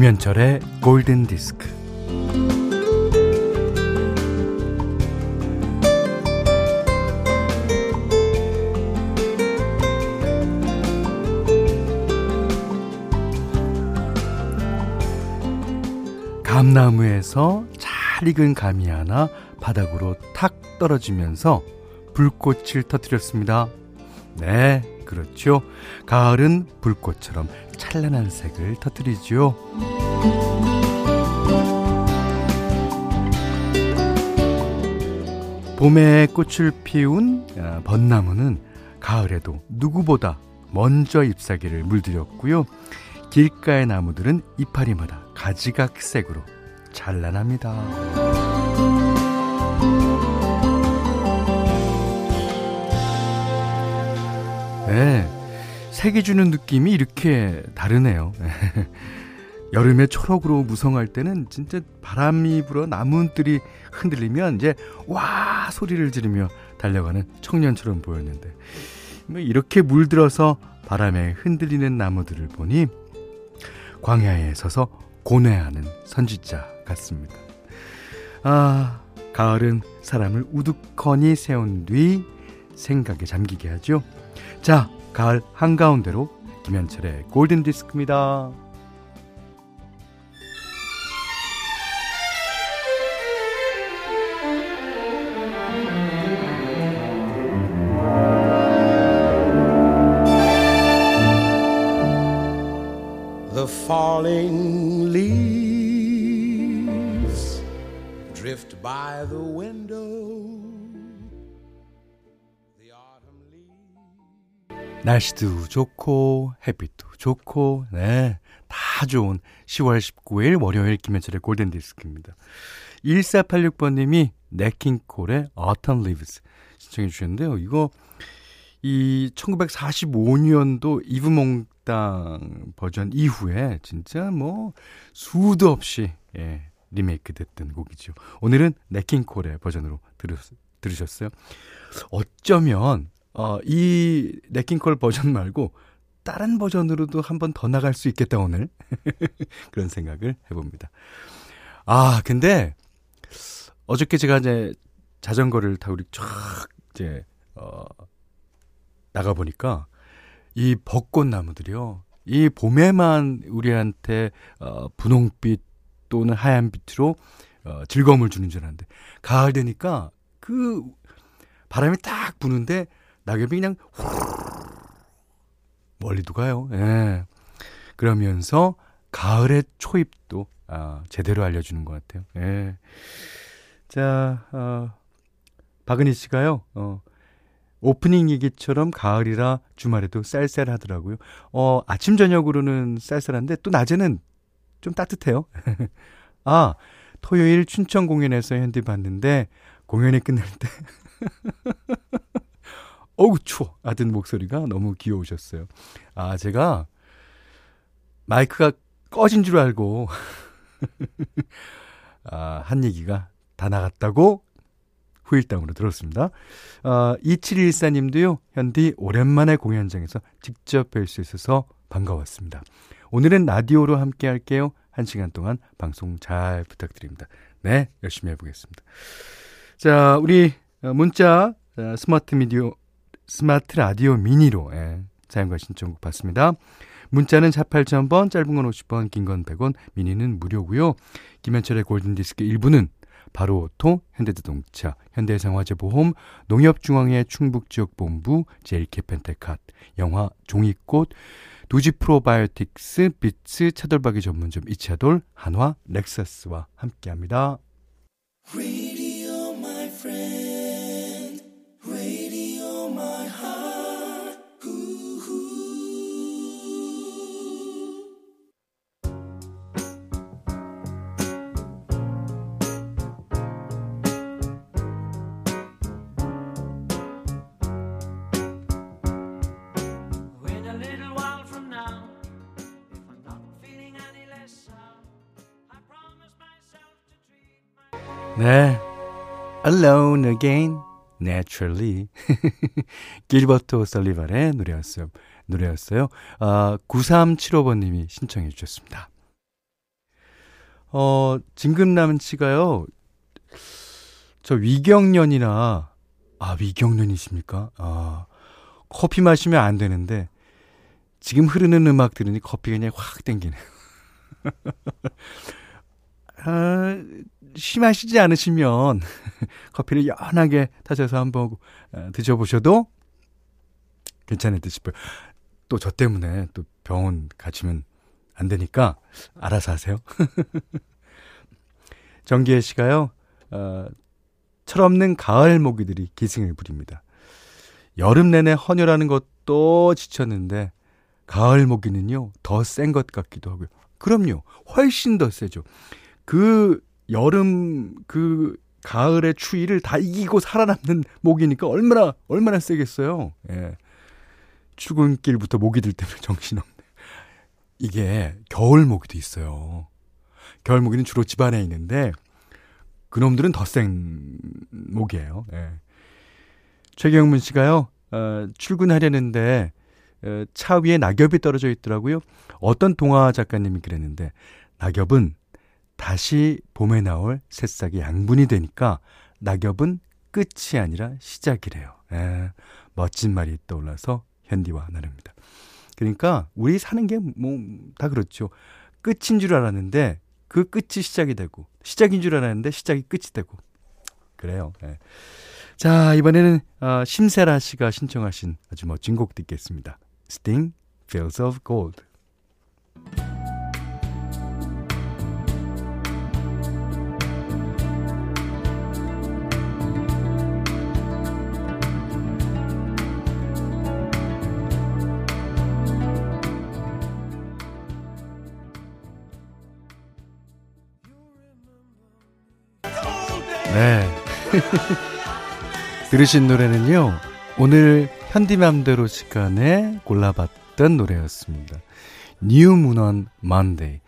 김현철의 골든 디스크. 감나무에서 잘 익은 감이 하나 바닥으로 탁 떨어지면서 불꽃을 터뜨렸습니다. 네, 그렇죠. 가을은 불꽃처럼 찬란한 색을 터뜨리지요. 봄에 꽃을 피운 아, 벚나무는 가을에도 누구보다 먼저 잎사귀를 물들였고요. 길가의 나무들은 이파리마다 가지각색으로 찬란합니다. 네. 색이 주는 느낌이 이렇게 다르네요. 여름에 초록으로 무성할 때는 진짜 바람이 불어 나무들이 흔들리면 이제 와 소리를 지르며 달려가는 청년처럼 보였는데 뭐 이렇게 물들어서 바람에 흔들리는 나무들을 보니 광야에 서서 고뇌하는 선지자 같습니다. 아, 가을은 사람을 우두커니 세운 뒤 생각에 잠기게 하죠. 자, 가을 한가운데로 김현철의 골든 디스크입니다. The falling leaves drift by the 날씨도 좋고 햇빛도 좋고 네. 다 좋은 10월 19일 월요일 김현철의 골든 디스크입니다. 1486번 님이 네킹콜의 Autumn Leaves 신청해 주셨는데요. 이거 이 1945년도 이브몽땅 버전 이후에 진짜 뭐 수도 없이 예, 리메이크 됐던 곡이죠. 오늘은 네킹콜의 버전으로 들으, 들으셨어요. 어쩌면 어, 이 네킹콜 버전 말고 다른 버전으로도 한 번 더 나갈 수 있겠다 오늘 그런 생각을 해봅니다. 아 근데 어저께 제가 이제 자전거를 타고 쫙 이제 어, 나가 보니까 이 벚꽃 나무들이요. 이 봄에만 우리한테 어, 분홍빛 또는 하얀 빛으로 어, 즐거움을 주는 줄 알았는데 가을 되니까 그 바람이 딱 부는데 낙엽이 그냥 멀리도 가요. 예. 그러면서 가을의 초입도 아, 제대로 알려주는 것 같아요. 예. 자, 어, 박은희 씨가요, 어, 오프닝 얘기처럼 가을이라 주말에도 쌀쌀하더라고요. 어, 아침, 저녁으로는 쌀쌀한데 또 낮에는 좀 따뜻해요. 아, 토요일 춘천 공연에서 현디 봤는데 공연이 끝날 때 어우 추워 하던 목소리가 너무 귀여우셨어요. 아 제가 마이크가 꺼진 줄 알고 아, 한 얘기가 다 나갔다고 후일담으로 들었습니다. 아, 2714님도요, 현디 오랜만에 공연장에서 직접 뵐 수 있어서 반가웠습니다. 오늘은 라디오로 함께 할게요. 한 시간 동안 방송 잘 부탁드립니다. 네, 열심히 해보겠습니다. 자, 우리 문자 스마트 미디어 스마트 라디오 미니로 예, 사연과 신청곡 받습니다. 문자는 48,000번, 짧은 건 50원, 긴 건 100원, 미니는 무료고요. 김현철의 골든디스크 1부는 바로오토, 현대자동차, 현대생화재보험, 농협중앙회 충북지역본부, 제일캐펜테캇, 영화 종이꽃, 두지 프로바이오틱스, 비츠 차돌박이 전문점 이차돌, 한화, 렉서스와 함께합니다. 네. Alone Again, Naturally. 길버트 오설리반의 노래였어요. 노래였어요. 아, 9375번님이 신청해 주셨습니다. 어, 진급남치가요, 저 위경련이나, 아, 위경련이십니까? 아, 커피 마시면 안 되는데, 지금 흐르는 음악 들으니 커피가 그냥 확 땡기네요. 아, 심하시지 않으시면 커피를 연하게 타셔서 한번 어, 드셔보셔도 괜찮을 듯 싶어요. 또 저 때문에 또 병원 가시면 안 되니까 알아서 하세요. 정기혜 씨가요, 어, 철없는 가을 모기들이 기승을 부립니다. 여름 내내 헌혈하는 것도 지쳤는데, 가을 모기는요, 더 센 것 같기도 하고요. 그럼요, 훨씬 더 세죠. 그 여름, 그 가을의 추위를 다 이기고 살아남는 모기니까 얼마나, 얼마나 세겠어요. 예. 출근길부터 모기 들 때문에 정신없네. 이게 겨울 모기도 있어요. 겨울 모기는 주로 집 안에 있는데 그놈들은 더 센 모기예요. 예. 최경문 씨가요. 어, 출근하려는데 어, 차 위에 낙엽이 떨어져 있더라고요. 어떤 동화 작가님이 그랬는데 낙엽은 다시 봄에 나올 새싹의 양분이 되니까 낙엽은 끝이 아니라 시작이래요. 예, 멋진 말이 떠올라서 현디와 나눕니다. 그러니까 우리 사는 게 뭐 다 그렇죠. 끝인 줄 알았는데 그 끝이 시작이 되고 시작인 줄 알았는데 시작이 끝이 되고 그래요. 네. 자 이번에는 어, 심세라 씨가 신청하신 아주 멋진 곡 듣겠습니다. Sting, Fields of Gold. 들으신 노래는요, 오늘 현디맘대로 시간에 골라봤던 노래였습니다. New Moon on Monday.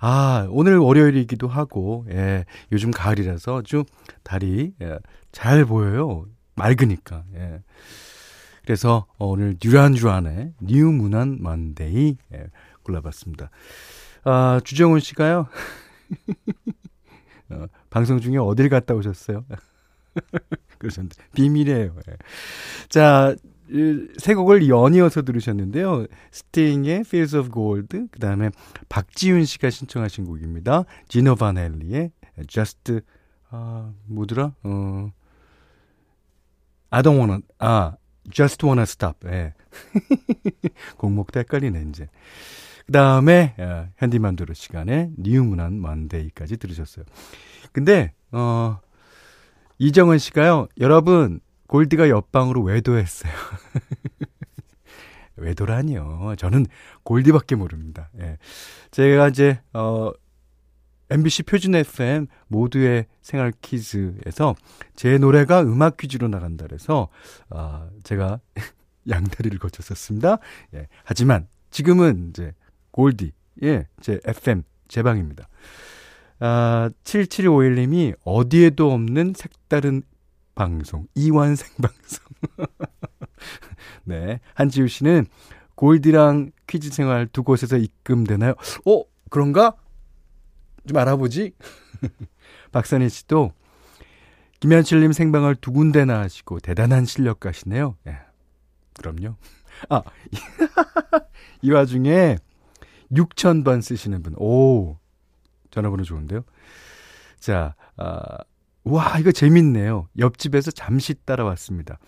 아, 오늘 월요일이기도 하고, 예, 요즘 가을이라서 좀 달이 예, 잘 보여요. 맑으니까, 예. 그래서 오늘 듀란듀란의 New Moon on Monday 예, 골라봤습니다. 아, 주정훈 씨가요. 어, 방송 중에 어딜 갔다 오셨어요? 그러셨는데 비밀이에요. 예. 자, 세 곡을 연이어서 들으셨는데요. 스팅의 Fields of Gold, 그 다음에 박지윤 씨가 신청하신 곡입니다. 지노 바넬리의 Just, 아, 뭐더라? 어, I don't wanna, 아, Just wanna stop. 예. 곡목도 헷갈리네, 이제. 그 다음에 어, 현디만두로 시간에 뉴문한 만데이까지 들으셨어요. 근데 어 이정은 씨가요. 여러분 골디가 옆방으로 외도했어요. 외도라니요. 저는 골디밖에 모릅니다. 예. 제가 이제 어 MBC 표준 FM 모두의 생활 퀴즈에서 제 노래가 음악 퀴즈로 나간다 그래서 어, 제가 양다리를 거쳤었습니다. 예. 하지만 지금은 이제 골디. 예, 제 FM, 제 방입니다. 아, 7751님이 어디에도 없는 색다른 방송, 이완 생방송. 네. 한지우 씨는 골디랑 퀴즈 생활 두 곳에서 입금되나요? 어, 그런가? 좀 알아보지? 박선희 씨도 김현철님 생방을 두 군데나 하시고 대단한 실력가시네요. 예. 그럼요. 아, 이 와중에 6000번 쓰시는 분. 오, 전화번호 좋은데요? 자, 아, 와, 이거 재밌네요. 옆집에서 잠시 따라왔습니다.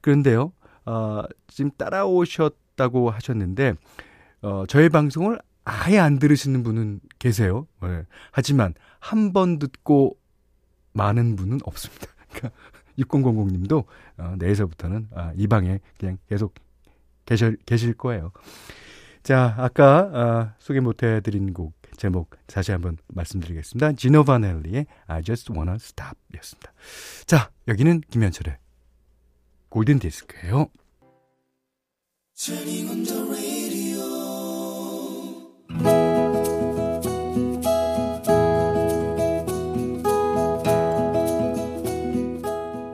그런데요, 어, 지금 따라오셨다고 하셨는데, 어, 저희 방송을 아예 안 들으시는 분은 계세요. 네. 하지만 한 번 듣고 많은 분은 없습니다. 그러니까 6000님도 어, 내일서부터는 아, 이 방에 그냥 계속 계실, 계실 거예요. 자, 아까 아, 소개 못 해드린 곡 제목 다시 한번 말씀드리겠습니다. 지노바넬리의 I Just Wanna Stop 였습니다. 자, 여기는 김현철의 골든 디스크예요.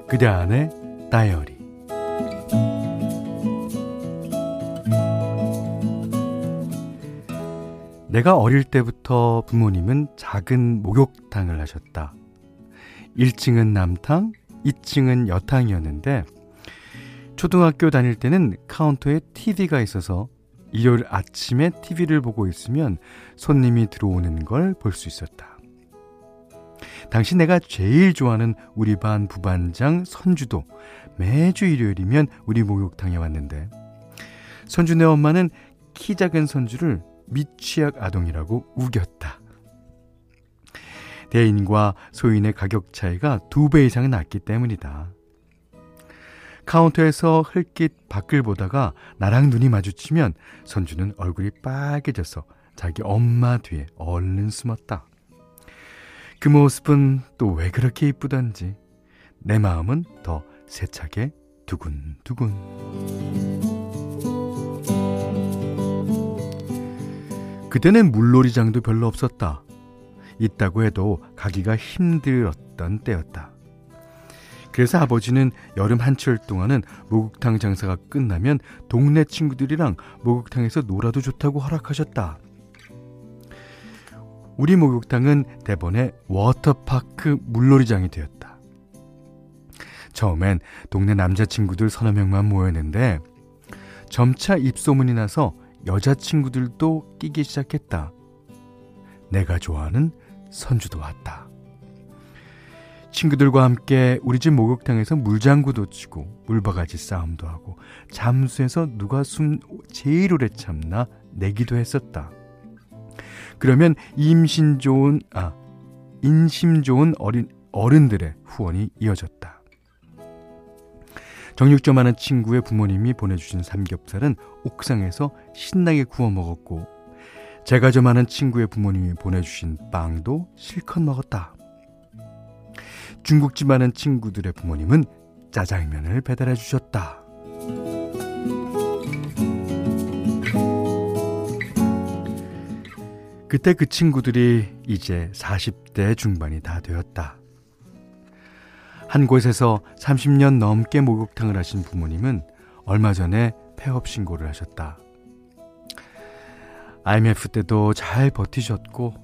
그대 안의 다이어리 내가 어릴 때부터 부모님은 작은 목욕탕을 하셨다. 1층은 남탕, 2층은 여탕이었는데 초등학교 다닐 때는 카운터에 TV가 있어서 일요일 아침에 TV를 보고 있으면 손님이 들어오는 걸 볼 수 있었다. 당시 내가 제일 좋아하는 우리 반 부반장 선주도 매주 일요일이면 우리 목욕탕에 왔는데 선주네 엄마는 키 작은 선주를 미취학 아동이라고 우겼다. 대인과 소인의 가격 차이가 두 배 이상 났기 때문이다. 카운터에서 흘낏 밖을 보다가 나랑 눈이 마주치면 선주는 얼굴이 빨개져서 자기 엄마 뒤에 얼른 숨었다. 그 모습은 또 왜 그렇게 이쁘던지 내 마음은 더 세차게 두근두근. 그때는 물놀이장도 별로 없었다. 있다고 해도 가기가 힘들었던 때였다. 그래서 아버지는 여름 한철 동안은 목욕탕 장사가 끝나면 동네 친구들이랑 목욕탕에서 놀아도 좋다고 허락하셨다. 우리 목욕탕은 대번에 워터파크 물놀이장이 되었다. 처음엔 동네 남자친구들 서너 명만 모였는데 점차 입소문이 나서 여자친구들도 끼기 시작했다. 내가 좋아하는 선주도 왔다. 친구들과 함께 우리 집 목욕탕에서 물장구도 치고 물바가지 싸움도 하고 잠수해서 누가 숨 제일 오래 참나 내기도 했었다. 그러면 임신 좋은 아 인심 좋은 어린 어른들의 후원이 이어졌다. 정육점 하는 친구의 부모님이 보내주신 삼겹살은 옥상에서 신나게 구워 먹었고 제가 좀 아는 친구의 부모님이 보내주신 빵도 실컷 먹었다. 중국집 하는 친구들의 부모님은 짜장면을 배달해 주셨다. 그때 그 친구들이 이제 40대 중반이 다 되었다. 한 곳에서 30년 넘게 목욕탕을 하신 부모님은 얼마 전에 폐업 신고를 하셨다. IMF 때도 잘 버티셨고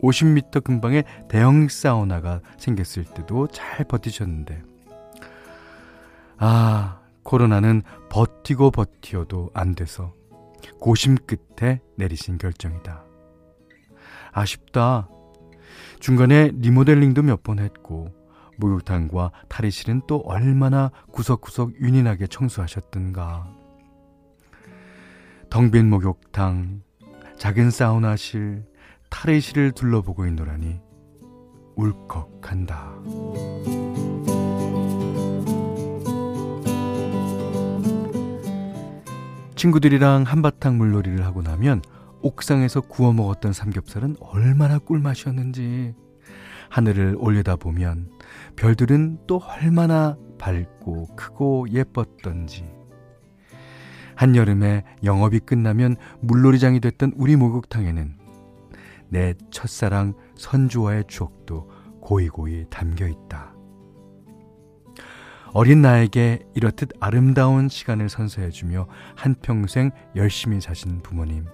50m 근방에 대형 사우나가 생겼을 때도 잘 버티셨는데 아 코로나는 버티고 버티어도 안 돼서 고심 끝에 내리신 결정이다. 아쉽다. 중간에 리모델링도 몇 번 했고 목욕탕과 탈의실은 또 얼마나 구석구석 윤인하게 청소하셨던가. 텅빈 목욕탕, 작은 사우나실, 탈의실을 둘러보고 있노라니 울컥한다. 친구들이랑 한바탕 물놀이를 하고 나면 옥상에서 구워 먹었던 삼겹살은 얼마나 꿀맛이었는지 하늘을 올려다보면 별들은 또 얼마나 밝고 크고 예뻤던지 한여름에 영업이 끝나면 물놀이장이 됐던 우리 목욕탕에는 내 첫사랑 선주와의 추억도 고이고이 담겨 있다. 어린 나에게 이렇듯 아름다운 시간을 선사해주며 한평생 열심히 사신 부모님.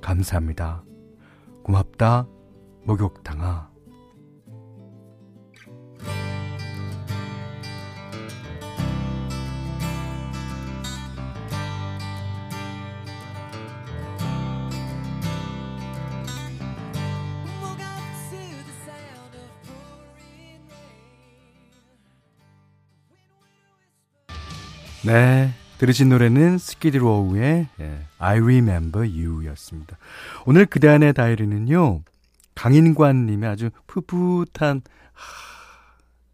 감사합니다. 고맙다, 목욕탕아. 네. 들으신 노래는 스키드로우의 예, I Remember You 였습니다. 오늘 그대 안의 다이리는요, 강인관님의 아주 풋풋한 하,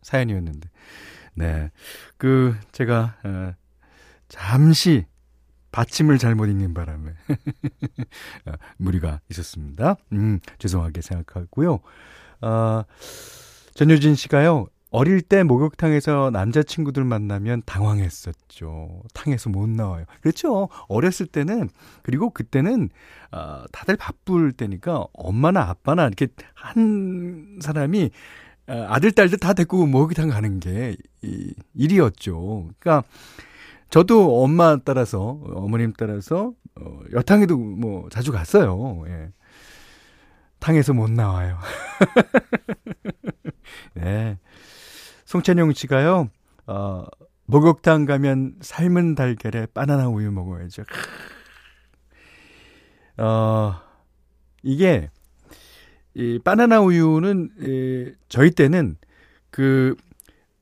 사연이었는데, 네. 그, 제가, 어, 잠시 받침을 잘못 읽는 바람에 어, 무리가 있었습니다. 음, 죄송하게 생각하고요. 어, 전효진 씨가요, 어릴 때 목욕탕에서 남자친구들 만나면 당황했었죠. 탕에서 못 나와요. 그렇죠. 어렸을 때는, 그리고 그때는, 어, 다들 바쁠 때니까 엄마나 아빠나 이렇게 한 사람이 어, 아들, 딸들 다 데리고 목욕탕 가는 게 이, 일이었죠. 그러니까 저도 엄마 따라서, 어머님 따라서 어, 여탕에도 뭐 자주 갔어요. 예. 탕에서 못 나와요. 네. 송찬용 씨가요, 어, 목욕탕 가면 삶은 달걀에 바나나 우유 먹어야죠. 어, 이게, 이 바나나 우유는, 에, 저희 때는 그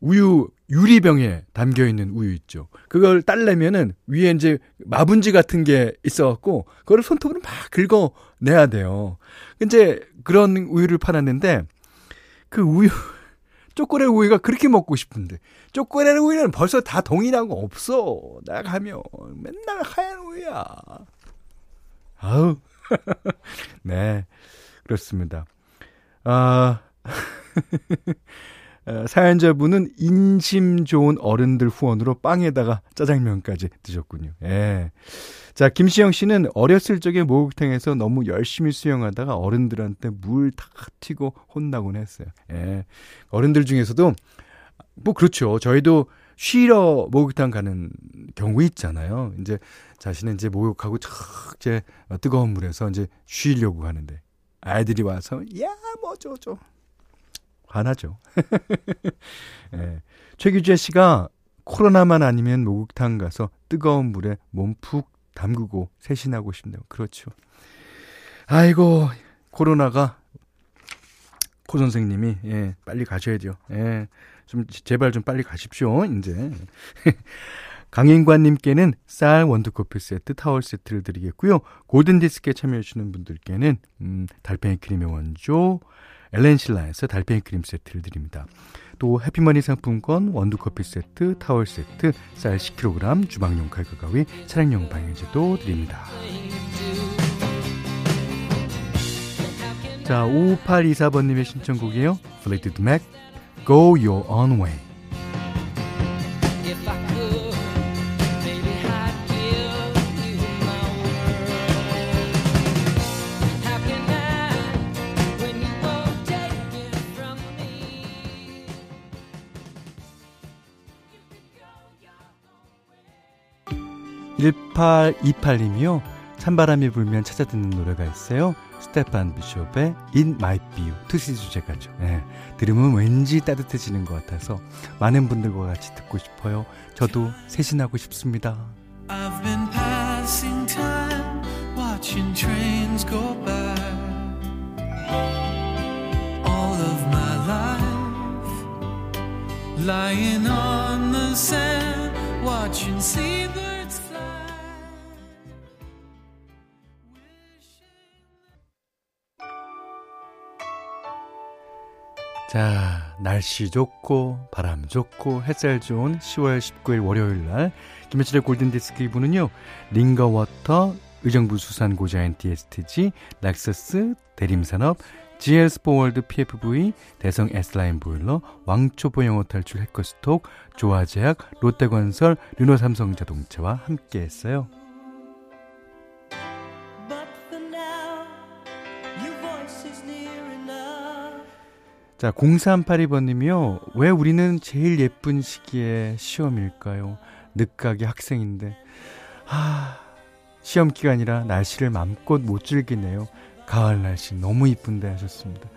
우유 유리병에 담겨 있는 우유 있죠. 그걸 딸려면은 위에 이제 마분지 같은 게 있어갖고 그거를 손톱으로 막 긁어 내야 돼요. 이제 그런 우유를 팔았는데 그 우유 초콜릿 우유가 그렇게 먹고 싶은데 초콜릿 우유는 벌써 다거 없어. 나가면 맨날 하얀 우유야. 아우 네 그렇습니다. 아 어, 사연자분은 인심 좋은 어른들 후원으로 빵에다가 짜장면까지 드셨군요. 예. 자, 김시영 씨는 어렸을 적에 목욕탕에서 너무 열심히 수영하다가 어른들한테 물 다 튀고 혼나곤 했어요. 예. 어른들 중에서도 뭐 그렇죠. 저희도 쉬러 목욕탕 가는 경우 있잖아요. 이제 자신은 이제 목욕하고 척 이제 뜨거운 물에서 이제 쉬려고 하는데 아이들이 와서 야뭐 저저 반하죠. 예. 최규재 씨가 코로나만 아니면 목욕탕 가서 뜨거운 물에 몸 푹 담그고 세신하고 싶네요. 그렇죠. 아이고, 코로나가 코 선생님이 예, 빨리 가셔야죠. 예. 좀 제발 좀 빨리 가십시오. 이제. 강인관님께는 쌀 원두커피 세트, 타월 세트를 드리겠고요. 골든 디스크에 참여해 주시는 분들께는 음, 달팽이 크림의 원조, 엘렌실라에서 달팽이 크림 세트를 드립니다. 또 해피머니 상품권, 원두커피 세트, 타월 세트, 쌀 10kg, 주방용 칼과 가위, 차량용 방향제도 드립니다. 자, 5824번님의 신청곡이에요. Fleetwood Mac, Go Your Own Way. 1828님이요. 찬바람이 불면 찾아 듣는 노래가 있어요. 스테판 비숍의 In Be You 투시 주제가죠. 예. 들으면 왠지 따뜻해지는 것 같아서 많은 분들과 같이 듣고 싶어요. 저도 세신하고 싶습니다. I've been passing time watching trains go by All of my life lying on the sand watching seabirds 자, 날씨 좋고 바람 좋고 햇살 좋은 10월 19일 월요일 날 김현철의 골든 디스크 이분은요. 링거워터, 의정부 수산고자인 DSTG, 락서스, 대림산업, GL 스포월드 PFV, 대성 S라인 보일러, 왕초보 영어 탈출 해커스톡, 조화제약, 롯데건설, 르노삼성자동차와 함께했어요. 자, 0382번님이요. 왜 우리는 제일 예쁜 시기에 시험일까요? 늦가기 학생인데. 아, 시험 기간이라 날씨를 맘껏 못 즐기네요. 가을 날씨 너무 이쁜데 하셨습니다.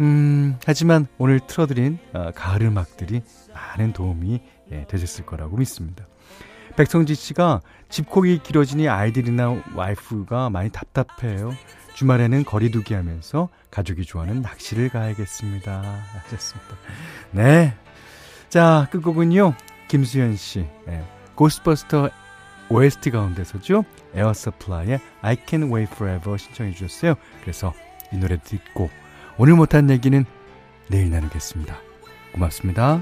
음, 하지만 오늘 틀어드린 어, 가을 음악들이 많은 도움이 예, 되셨을 거라고 믿습니다. 백성지 씨가 집콕이 길어지니 아이들이나 와이프가 많이 답답해요. 주말에는 거리두기 하면서 가족이 좋아하는 낚시를 가야겠습니다. 하셨습니다. 네. 자, 끝곡은요. 김수현 씨. 네. 고스버스터 OST 가운데서죠. 에어 서플라이의 I Can Wait Forever 신청해 주셨어요. 그래서 이 노래 듣고 오늘 못한 얘기는 내일 나누겠습니다. 고맙습니다.